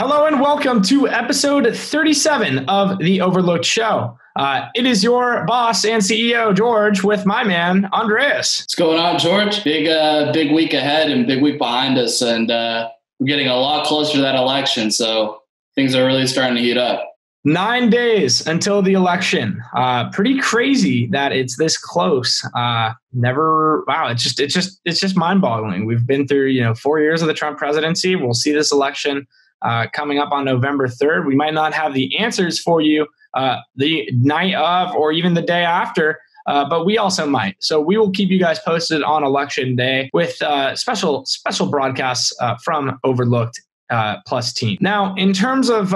Hello and welcome to episode 37 of The Overlooked Show. Uh, it is your boss and CEO, George, with my man, Andreas. What's going on, George? Big, uh, big week ahead and big week behind us. And uh, we're getting a lot closer to that election. So things are really starting to heat up. Nine days until the election. Uh, pretty crazy that it's this close. Uh, never. Wow. It's just. It's just. It's just mind-boggling. We've been through, you know, four years of the Trump presidency. We'll see this election uh, coming up on November 3rd. We might not have the answers for you uh, the night of or even the day after. Uh, but we also might. So we will keep you guys posted on election day with uh, special special broadcasts uh, from Overlooked uh, Plus Team. Now, in terms of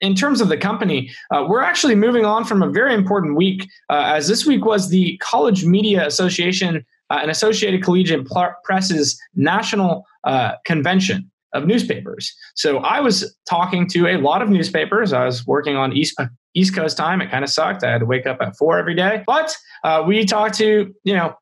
in terms of the company, uh, we're actually moving on from a very important week, uh, as this week was the College Media Association uh, and Associated Collegiate Press's national convention of newspapers. So I was talking to a lot of newspapers. I was working on East East Coast time. It kind of sucked. I had to wake up at four every day. But uh, we talked to you know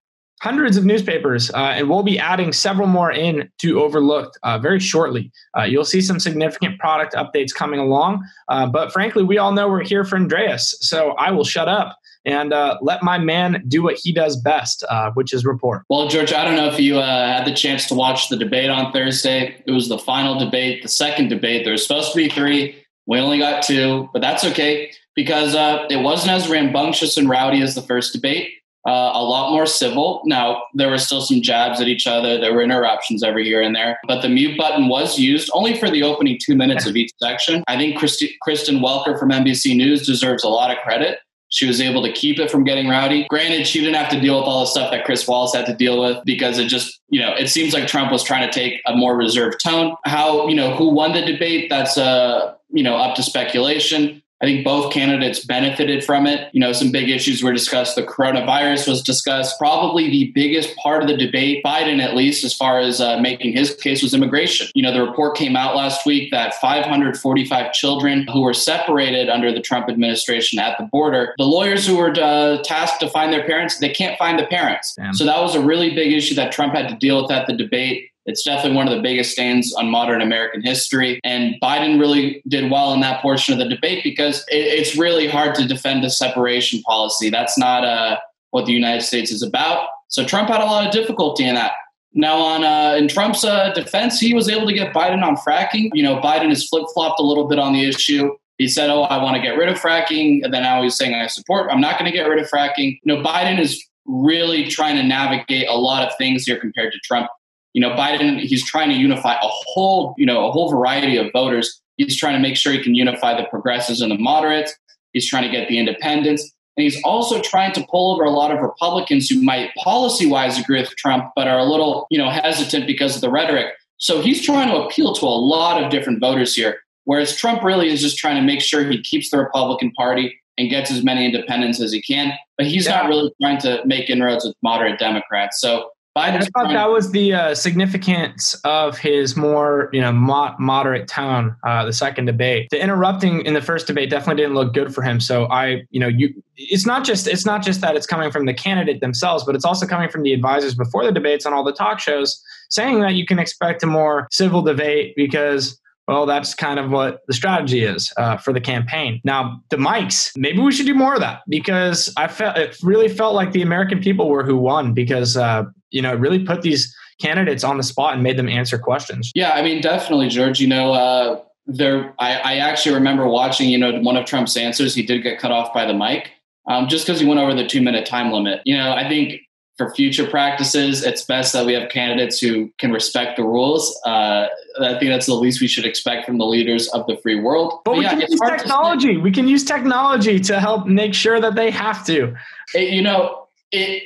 hundreds of newspapers, uh, and we'll be adding several more in to Overlooked uh, very shortly. Uh, you'll see some significant product updates coming along. Uh, but frankly, we all know we're here for Andreas, so I will shut up and uh, let my man do what he does best, uh, which is report. Well, George, I don't know if you uh, had the chance to watch the debate on Thursday. It was the final debate, the second debate. There was supposed to be three. We only got two, but that's okay because uh, it wasn't as rambunctious and rowdy as the first debate. Uh, a lot more civil. Now, there were still some jabs at each other. There were interruptions every here and there, but the mute button was used only for the opening two minutes of each section. I think Christi- Kristen Welker from NBC News deserves a lot of credit she was able to keep it from getting rowdy. Granted, she didn't have to deal with all the stuff that Chris Wallace had to deal with because it just, you know, it seems like Trump was trying to take a more reserved tone. How, you know, who won the debate, that's, uh, you know, up to speculation. I think both candidates benefited from it. You know, some big issues were discussed. The coronavirus was discussed. Probably the biggest part of the debate, Biden at least, as far as uh, making his case, was immigration. You know, the report came out last week that 545 children who were separated under the Trump administration at the border, the lawyers who were uh, tasked to find their parents, they can't find the parents. Damn. So that was a really big issue that Trump had to deal with at the debate. It's definitely one of the biggest stains on modern American history. And Biden really did well in that portion of the debate because it, it's really hard to defend a separation policy. That's not uh, what the United States is about. So Trump had a lot of difficulty in that. Now, on uh, in Trump's uh, defense, he was able to get Biden on fracking. You know, Biden has flip flopped a little bit on the issue. He said, "Oh, I want to get rid of fracking," and then now he's saying, "I support. I'm not going to get rid of fracking." You know, Biden is really trying to navigate a lot of things here compared to Trump you know, Biden, he's trying to unify a whole, you know, a whole variety of voters. He's trying to make sure he can unify the progressives and the moderates. He's trying to get the independents. And he's also trying to pull over a lot of Republicans who might policy wise agree with Trump, but are a little, you know, hesitant because of the rhetoric. So he's trying to appeal to a lot of different voters here. Whereas Trump really is just trying to make sure he keeps the Republican Party and gets as many independents as he can. But he's yeah. not really trying to make inroads with moderate Democrats. So Biden's I thought that was the uh, significance of his more, you know, mo- moderate tone. Uh, the second debate, the interrupting in the first debate definitely didn't look good for him. So I, you know, you, it's not just it's not just that it's coming from the candidate themselves, but it's also coming from the advisors before the debates on all the talk shows, saying that you can expect a more civil debate because well, that's kind of what the strategy is uh, for the campaign. Now, the mics, maybe we should do more of that because I felt it really felt like the American people were who won because uh, you know it really put these candidates on the spot and made them answer questions. Yeah, I mean, definitely, George. You know, uh, there. I, I, actually remember watching. You know, one of Trump's answers. He did get cut off by the mic. Um, just because he went over the two minute time limit. You know, I think for future practices, it's best that we have candidates who can respect the rules. Uh, I think that's the least we should expect from the leaders of the free world. But, but we yeah, can use technology. We can use technology to help make sure that they have to. It, you know, it,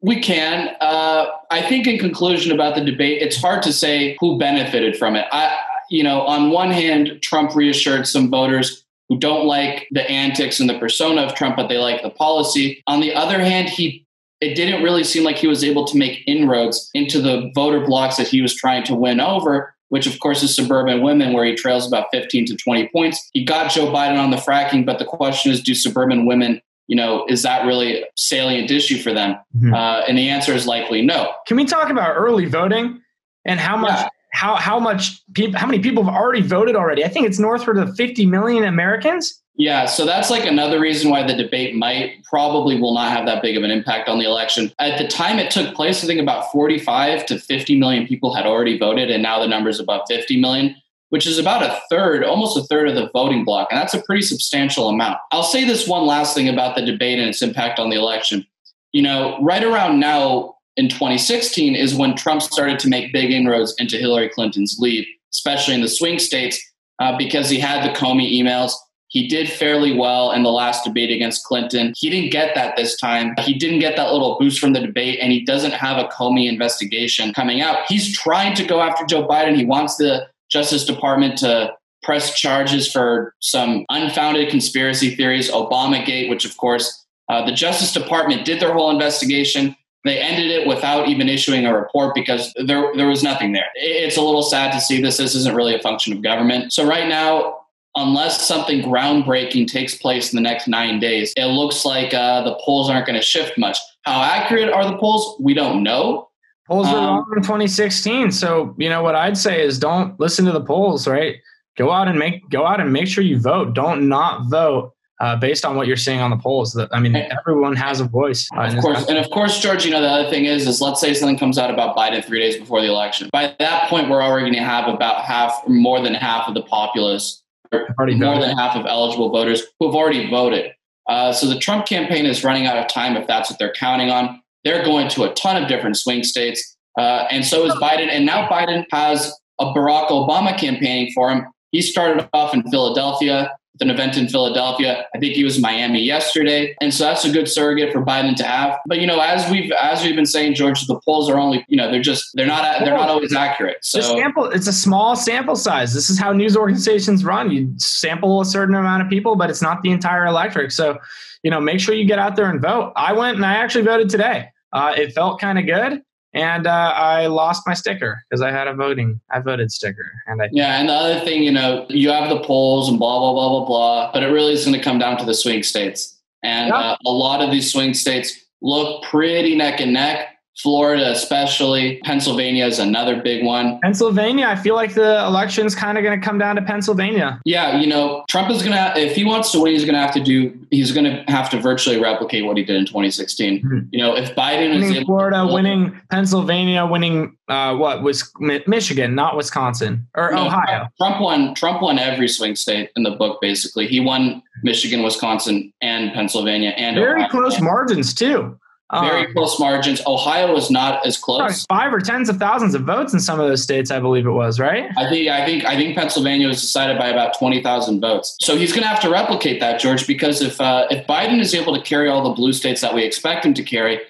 we can. Uh, I think, in conclusion about the debate, it's hard to say who benefited from it. I, you know, on one hand, Trump reassured some voters who don't like the antics and the persona of Trump, but they like the policy. On the other hand, he it didn't really seem like he was able to make inroads into the voter blocks that he was trying to win over, which of course is suburban women, where he trails about 15 to 20 points. He got Joe Biden on the fracking, but the question is do suburban women you know, is that really a salient issue for them? Mm-hmm. Uh, and the answer is likely no. Can we talk about early voting and how much yeah. how how much people how many people have already voted already. I think it's northward of 50 million Americans. Yeah, so that's like another reason why the debate might probably will not have that big of an impact on the election. At the time it took place, I think about 45 to 50 million people had already voted, and now the number is above 50 million, which is about a third, almost a third of the voting block. And that's a pretty substantial amount. I'll say this one last thing about the debate and its impact on the election. You know, right around now in 2016 is when Trump started to make big inroads into Hillary Clinton's lead, especially in the swing states, uh, because he had the Comey emails he did fairly well in the last debate against Clinton. He didn't get that this time. He didn't get that little boost from the debate, and he doesn't have a Comey investigation coming out. He's trying to go after Joe Biden. He wants the Justice Department to press charges for some unfounded conspiracy theories, Obamagate, which, of course, uh, the Justice Department did their whole investigation. They ended it without even issuing a report because there, there was nothing there. It's a little sad to see this. This isn't really a function of government. So, right now, unless something groundbreaking takes place in the next nine days, it looks like uh, the polls aren't going to shift much. How accurate are the polls? We don't know. Polls were um, wrong in 2016. So, you know, what I'd say is don't listen to the polls, right? Go out and make go out and make sure you vote. Don't not vote uh, based on what you're seeing on the polls. I mean, everyone has a voice. Uh, of course, and of course, George. You know, the other thing is, is let's say something comes out about Biden three days before the election. By that point, we're already going to have about half, more than half of the populace already more voted. than half of eligible voters who have already voted. Uh, so the Trump campaign is running out of time if that's what they're counting on. They're going to a ton of different swing states, uh, and so is Biden. And now Biden has a Barack Obama campaigning for him. He started off in Philadelphia an event in Philadelphia. I think he was in Miami yesterday, and so that's a good surrogate for Biden to have. But you know, as we've as we've been saying, George, the polls are only you know they're just they're not they're not always accurate. So sample it's a small sample size. This is how news organizations run. You sample a certain amount of people, but it's not the entire electorate. So you know, make sure you get out there and vote. I went and I actually voted today. Uh, it felt kind of good and uh, I lost my sticker because I had a voting, I voted sticker, and I yeah. And the other thing, you know, you have the polls and blah blah blah blah blah, but it really is going to come down to the swing states, and uh, a lot of these swing states look pretty neck and neck. Florida, especially. Pennsylvania is another big one. Pennsylvania, I feel like the election's kind of going to come down to Pennsylvania. Yeah, you know, Trump is going to, if he wants to win, he's going to have to do, he's going to have to virtually replicate what he did in 2016. Mm-hmm. You know, if Biden winning is in Florida, winning Pennsylvania, winning uh, what was Michigan, not Wisconsin or no, Ohio. Trump won. Trump won every swing state in the book. Basically, he won Michigan, Wisconsin, and Pennsylvania, and very Ohio. close margins too. Very um, close margins. Ohio was not as close. Five or tens of thousands of votes in some of those states, I believe it was, right? I think I think I think Pennsylvania was decided by about twenty thousand votes. So he's going to have to replicate that, George, because if uh, if Biden is able to carry all the blue states that we expect him to carry,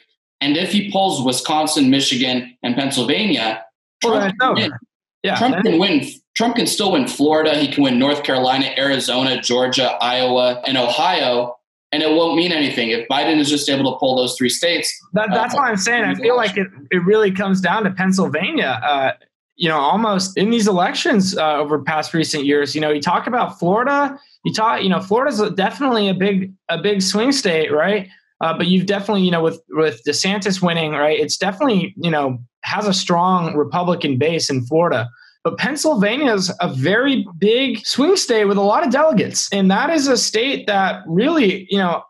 and if he pulls Wisconsin, Michigan, and Pennsylvania, Trump, well, can, win. Yeah, Trump can win. Trump can still win Florida. He can win North Carolina, Arizona, Georgia, Iowa, and Ohio and it won't mean anything if Biden is just able to pull those three states. That, that's uh, why I'm saying I feel like it, it really comes down to Pennsylvania. Uh, you know, almost in these elections uh, over past recent years. You know, you talk about Florida. You talk, you know, Florida's definitely a big a big swing state, right? Uh, but you've definitely, you know, with with DeSantis winning, right? It's definitely, you know, has a strong Republican base in Florida. But Pennsylvania is a very big swing state with a lot of delegates. And that is a state that really, you know,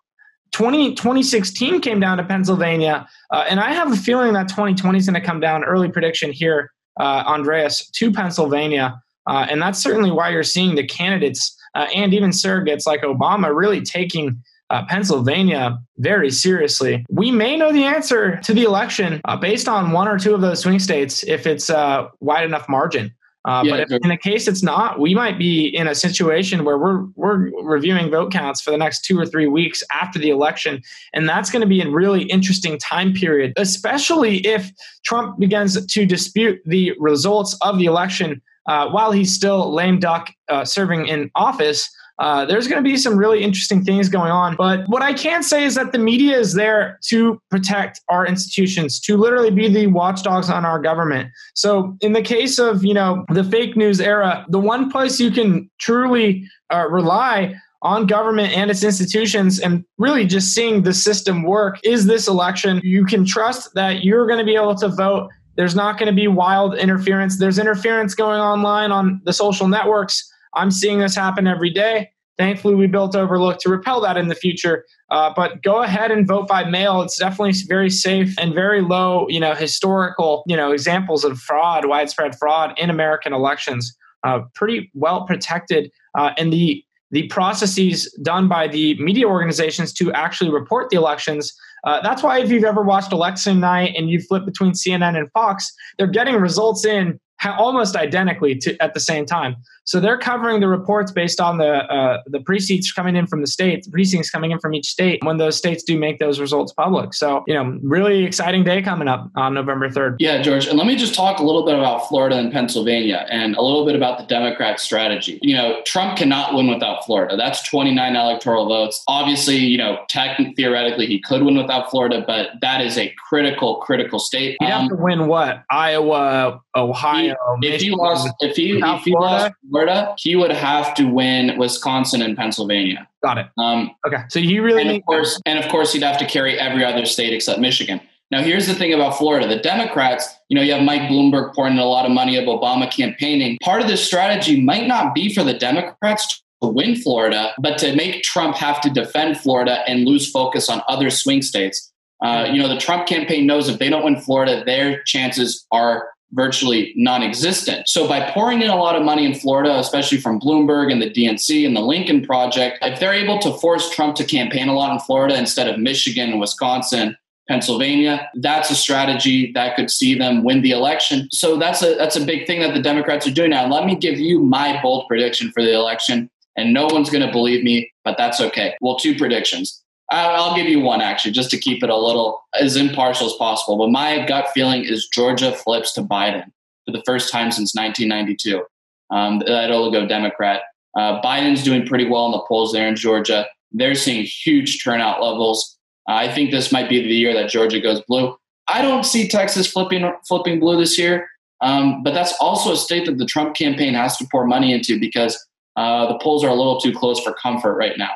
20, 2016 came down to Pennsylvania. Uh, and I have a feeling that 2020 is going to come down, early prediction here, uh, Andreas, to Pennsylvania. Uh, and that's certainly why you're seeing the candidates uh, and even surrogates like Obama really taking uh, Pennsylvania very seriously. We may know the answer to the election uh, based on one or two of those swing states if it's a wide enough margin. Uh, yeah, but if in a case it's not, we might be in a situation where we're we're reviewing vote counts for the next two or three weeks after the election, and that's going to be a really interesting time period, especially if Trump begins to dispute the results of the election uh, while he's still lame duck uh, serving in office. Uh, there's going to be some really interesting things going on. But what I can say is that the media is there to protect our institutions, to literally be the watchdogs on our government. So in the case of you know the fake news era, the one place you can truly uh, rely on government and its institutions and really just seeing the system work is this election. You can trust that you're going to be able to vote There's not going to be wild interference. There's interference going online on the social networks. I'm seeing this happen every day. Thankfully, we built Overlook to repel that in the future. Uh, but go ahead and vote by mail. It's definitely very safe and very low, you know, historical, you know, examples of fraud, widespread fraud in American elections. Uh, pretty well protected, uh, and the the processes done by the media organizations to actually report the elections. Uh, that's why if you've ever watched election night and you flip between CNN and Fox, they're getting results in almost identically to, at the same time. So they're covering the reports based on the uh, the precincts coming in from the state, the precincts coming in from each state when those states do make those results public. So you know, really exciting day coming up on November third. Yeah, George, and let me just talk a little bit about Florida and Pennsylvania, and a little bit about the Democrat strategy. You know, Trump cannot win without Florida. That's 29 electoral votes. Obviously, you know, technically, theoretically, he could win without Florida, but that is a critical, critical state. He'd um, have to win what Iowa, Ohio. He, if he lost, if he, if he lost Florida, he would have to win Wisconsin and Pennsylvania. Got it. Um, okay, so he really and of course, and of course, he'd have to carry every other state except Michigan. Now, here's the thing about Florida: the Democrats, you know, you have Mike Bloomberg pouring in a lot of money of Obama campaigning. Part of this strategy might not be for the Democrats to win Florida, but to make Trump have to defend Florida and lose focus on other swing states. Uh, you know, the Trump campaign knows if they don't win Florida, their chances are virtually non-existent. So by pouring in a lot of money in Florida, especially from Bloomberg and the DNC and the Lincoln Project, if they're able to force Trump to campaign a lot in Florida instead of Michigan and Wisconsin, Pennsylvania, that's a strategy that could see them win the election. So that's a that's a big thing that the Democrats are doing now. let me give you my bold prediction for the election. And no one's going to believe me, but that's okay. Well, two predictions. I'll give you one actually, just to keep it a little as impartial as possible. But my gut feeling is Georgia flips to Biden for the first time since 1992. Um, that'll go Democrat. Uh, Biden's doing pretty well in the polls there in Georgia. They're seeing huge turnout levels. Uh, I think this might be the year that Georgia goes blue. I don't see Texas flipping flipping blue this year, um, but that's also a state that the Trump campaign has to pour money into because uh, the polls are a little too close for comfort right now.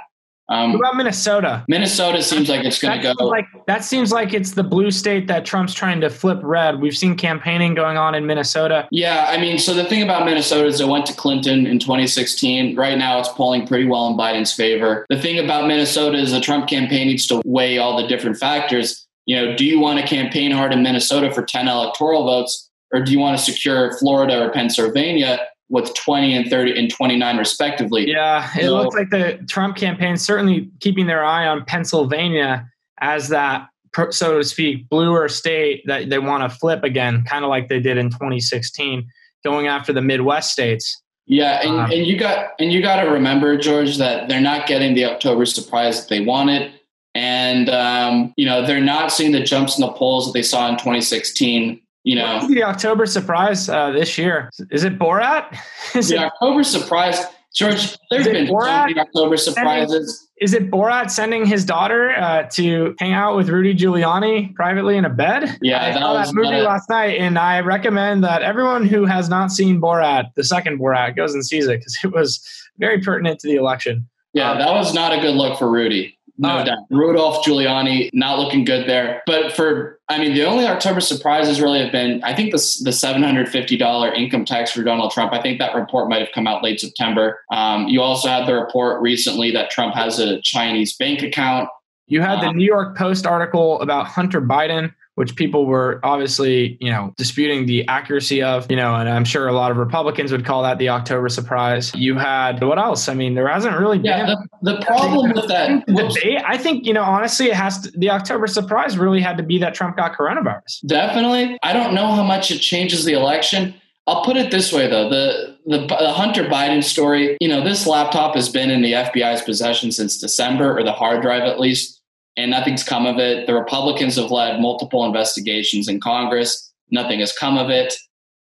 Um, what about Minnesota? Minnesota seems like it's going to go. Like that seems like it's the blue state that Trump's trying to flip red. We've seen campaigning going on in Minnesota. Yeah, I mean, so the thing about Minnesota is it went to Clinton in 2016. Right now, it's polling pretty well in Biden's favor. The thing about Minnesota is the Trump campaign needs to weigh all the different factors. You know, do you want to campaign hard in Minnesota for 10 electoral votes, or do you want to secure Florida or Pennsylvania? With 20 and 30 and 29 respectively. Yeah, it so, looks like the Trump campaign certainly keeping their eye on Pennsylvania as that so to speak bluer state that they want to flip again, kind of like they did in 2016 going after the Midwest states. Yeah, and, um, and you got and you got to remember George that they're not getting the October surprise that they wanted. And um, you know they're not seeing the jumps in the polls that they saw in 2016 you know the October surprise uh, this year is it Borat? Is the it, October surprise, George. There's been Borat October surprises. Sending, is it Borat sending his daughter uh, to hang out with Rudy Giuliani privately in a bed? Yeah, I that saw that movie last night, and I recommend that everyone who has not seen Borat, the second Borat, goes and sees it because it was very pertinent to the election. Yeah, um, that was not a good look for Rudy. No uh, doubt. Rudolph Giuliani not looking good there. But for, I mean, the only October surprises really have been, I think the, the $750 income tax for Donald Trump. I think that report might have come out late September. Um, you also had the report recently that Trump has a Chinese bank account. You had the um, New York Post article about Hunter Biden which people were obviously, you know, disputing the accuracy of, you know, and I'm sure a lot of Republicans would call that the October surprise. You had what else? I mean, there hasn't really yeah, been. The, the problem with that debate, I think, you know, honestly, it has to, the October surprise really had to be that Trump got coronavirus. Definitely. I don't know how much it changes the election. I'll put it this way, though the, the, the Hunter Biden story. You know, this laptop has been in the FBI's possession since December, or the hard drive at least and nothing's come of it. The Republicans have led multiple investigations in Congress. Nothing has come of it.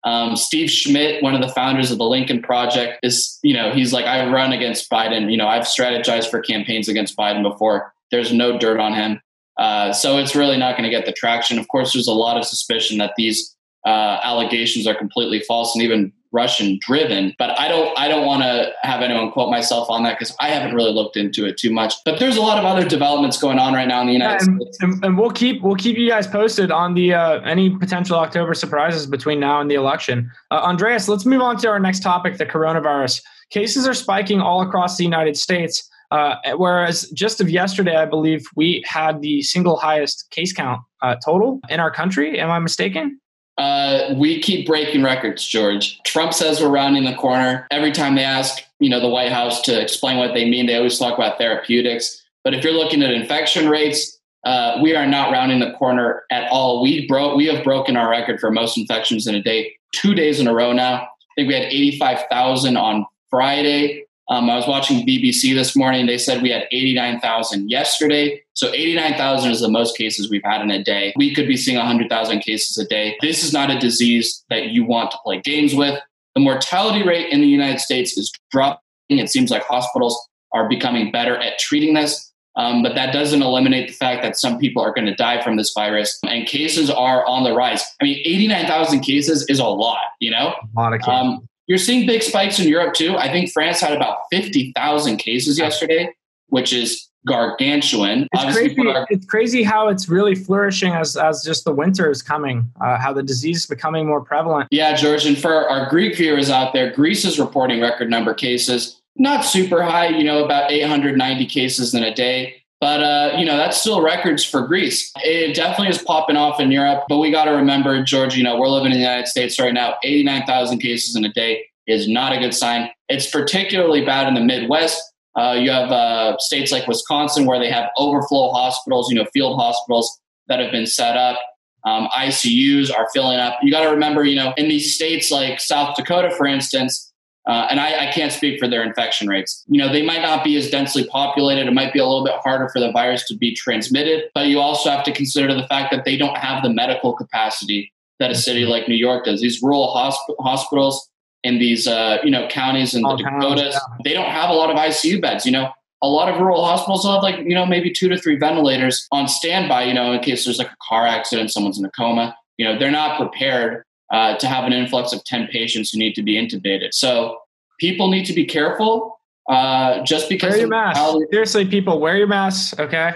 Um, Steve Schmidt, one of the founders of the Lincoln Project, is, you know, he's like, I run against Biden. You know, I've strategized for campaigns against Biden before. There's no dirt on him. Uh, so it's really not going to get the traction. Of course, there's a lot of suspicion that these uh, allegations are completely false. And even Russian driven. But I don't I don't want to have anyone quote myself on that because I haven't really looked into it too much. But there's a lot of other developments going on right now in the United and, States, and, and, we'll keep we'll keep you guys posted on the uh, any potential October surprises between now and the election. Uh, Andreas, let's move on to our next topic: the coronavirus. Cases are spiking all across the United States. Uh, whereas just of yesterday, I believe we had the single highest case count uh, total in our country. Am I mistaken? Uh, we keep breaking records, George. Trump says we're rounding the corner. Every time they ask, you know, the White House to explain what they mean, they always talk about therapeutics. But if you're looking at infection rates, uh, we are not rounding the corner at all. We broke, we have broken our record for most infections in a day, two days in a row now. I think we had 85,000 on Friday. Um, I was watching BBC this morning. They said we had 89,000 yesterday. So 89,000 is the most cases we've had in a day. We could be seeing 100,000 cases a day. This is not a disease that you want to play games with. The mortality rate in the United States is dropping. It seems like hospitals are becoming better at treating this. Um, but that doesn't eliminate the fact that some people are going to die from this virus and cases are on the rise. I mean, 89,000 cases is a lot, you know? A lot of cases. Um, you're seeing big spikes in Europe too. I think France had about 50,000 cases yesterday, which is gargantuan. It's crazy. Are, it's crazy how it's really flourishing as, as just the winter is coming, uh, how the disease is becoming more prevalent. Yeah, George. And for our Greek viewers out there, Greece is reporting record number cases. Not super high, you know, about 890 cases in a day. But uh, you know that's still records for Greece. It definitely is popping off in Europe, but we got to remember, George. You know we're living in the United States right now. Eighty-nine thousand cases in a day is not a good sign. It's particularly bad in the Midwest. Uh, you have uh, states like Wisconsin where they have overflow hospitals, you know, field hospitals that have been set up. Um, ICUs are filling up. You got to remember, you know, in these states like South Dakota, for instance, uh, and I, I, can't speak for their infection rates. You know, they might not be as densely populated. It might be a little bit harder for the virus to be transmitted, but you also have to consider the fact that they don't have the medical capacity that a city like New York does. These rural hosp- hospitals in these, uh, you know, counties in the Dakotas, yeah. they don't have a lot of ICU beds. You know, a lot of rural hospitals will have like, you know, maybe two to three ventilators on standby, you know, in case there's like a car accident, someone's in a coma. You know, they're not prepared uh, to have an influx of 10 patients who need to be intubated. So people need to be careful. Uh, just because wear your mask. Seriously, people, wear your masks. Okay,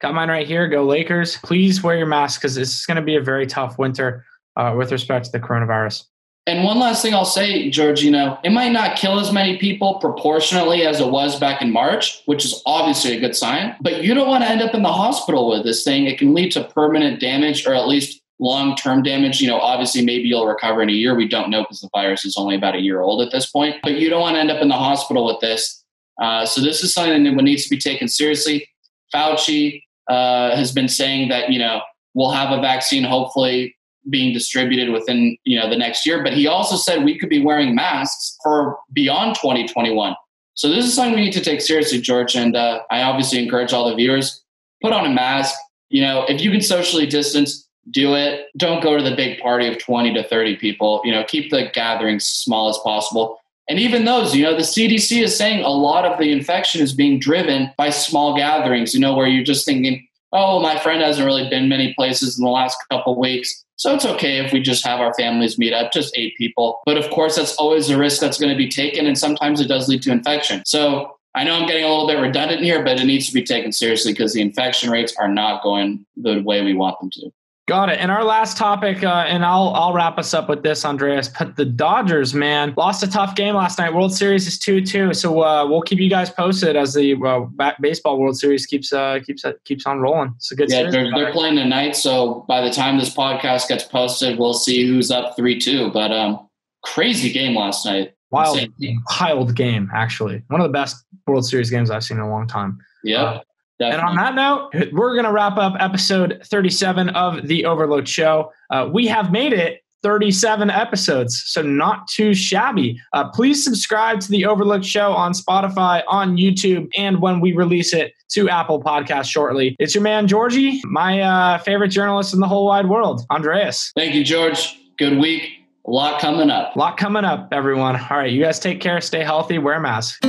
got mine right here. Go Lakers! Please wear your mask because it's going to be a very tough winter uh, with respect to the coronavirus. And one last thing I'll say, George, you know, it might not kill as many people proportionally as it was back in March, which is obviously a good sign, but you don't want to end up in the hospital with this thing. It can lead to permanent damage or at least long term damage, you know, obviously maybe you'll recover in a year. We don't know because the virus is only about a year old at this point, but you don't want to end up in the hospital with this. Uh, so this is something that needs to be taken seriously. Fauci uh, has been saying that, you know, we'll have a vaccine hopefully being distributed within, you know, the next year. But he also said we could be wearing masks for beyond 2021. So this is something we need to take seriously, George. And uh, I obviously encourage all the viewers, put on a mask. You know, if you can socially distance, do it. Don't go to the big party of 20 to 30 people. You know, keep the gatherings small as possible. And even those, you know, the CDC is saying a lot of the infection is being driven by small gatherings, you know, where you're just thinking, oh, my friend hasn't really been many places in the last couple weeks. So it's okay if we just have our families meet up, just eight people. But of course, that's always a risk that's going to be taken. And sometimes it does lead to infection. So I know I'm getting a little bit redundant here, but it needs to be taken seriously because the infection rates are not going the way we want them to. Got it. And our last topic, uh, and I'll I'll wrap us up with this, Andreas. But the Dodgers, man, lost a tough game last night. World Series is two two, so uh, we'll keep you guys posted as the uh, baseball World Series keeps uh, keeps uh, keeps on rolling. It's a good. Yeah, they're, they're playing tonight, so by the time this podcast gets posted, we'll see who's up three two. But um, crazy game last night. Wild, wild game, actually. One of the best World Series games I've seen in a long time. Yeah. Definitely. And on that note, we're going to wrap up episode 37 of The Overload Show. Uh, we have made it 37 episodes, so not too shabby. Uh, please subscribe to The Overlook Show on Spotify, on YouTube, and when we release it to Apple Podcast shortly. It's your man, Georgie, my uh, favorite journalist in the whole wide world, Andreas. Thank you, George. Good week. A lot coming up. A lot coming up, everyone. All right, you guys take care, stay healthy, wear a mask.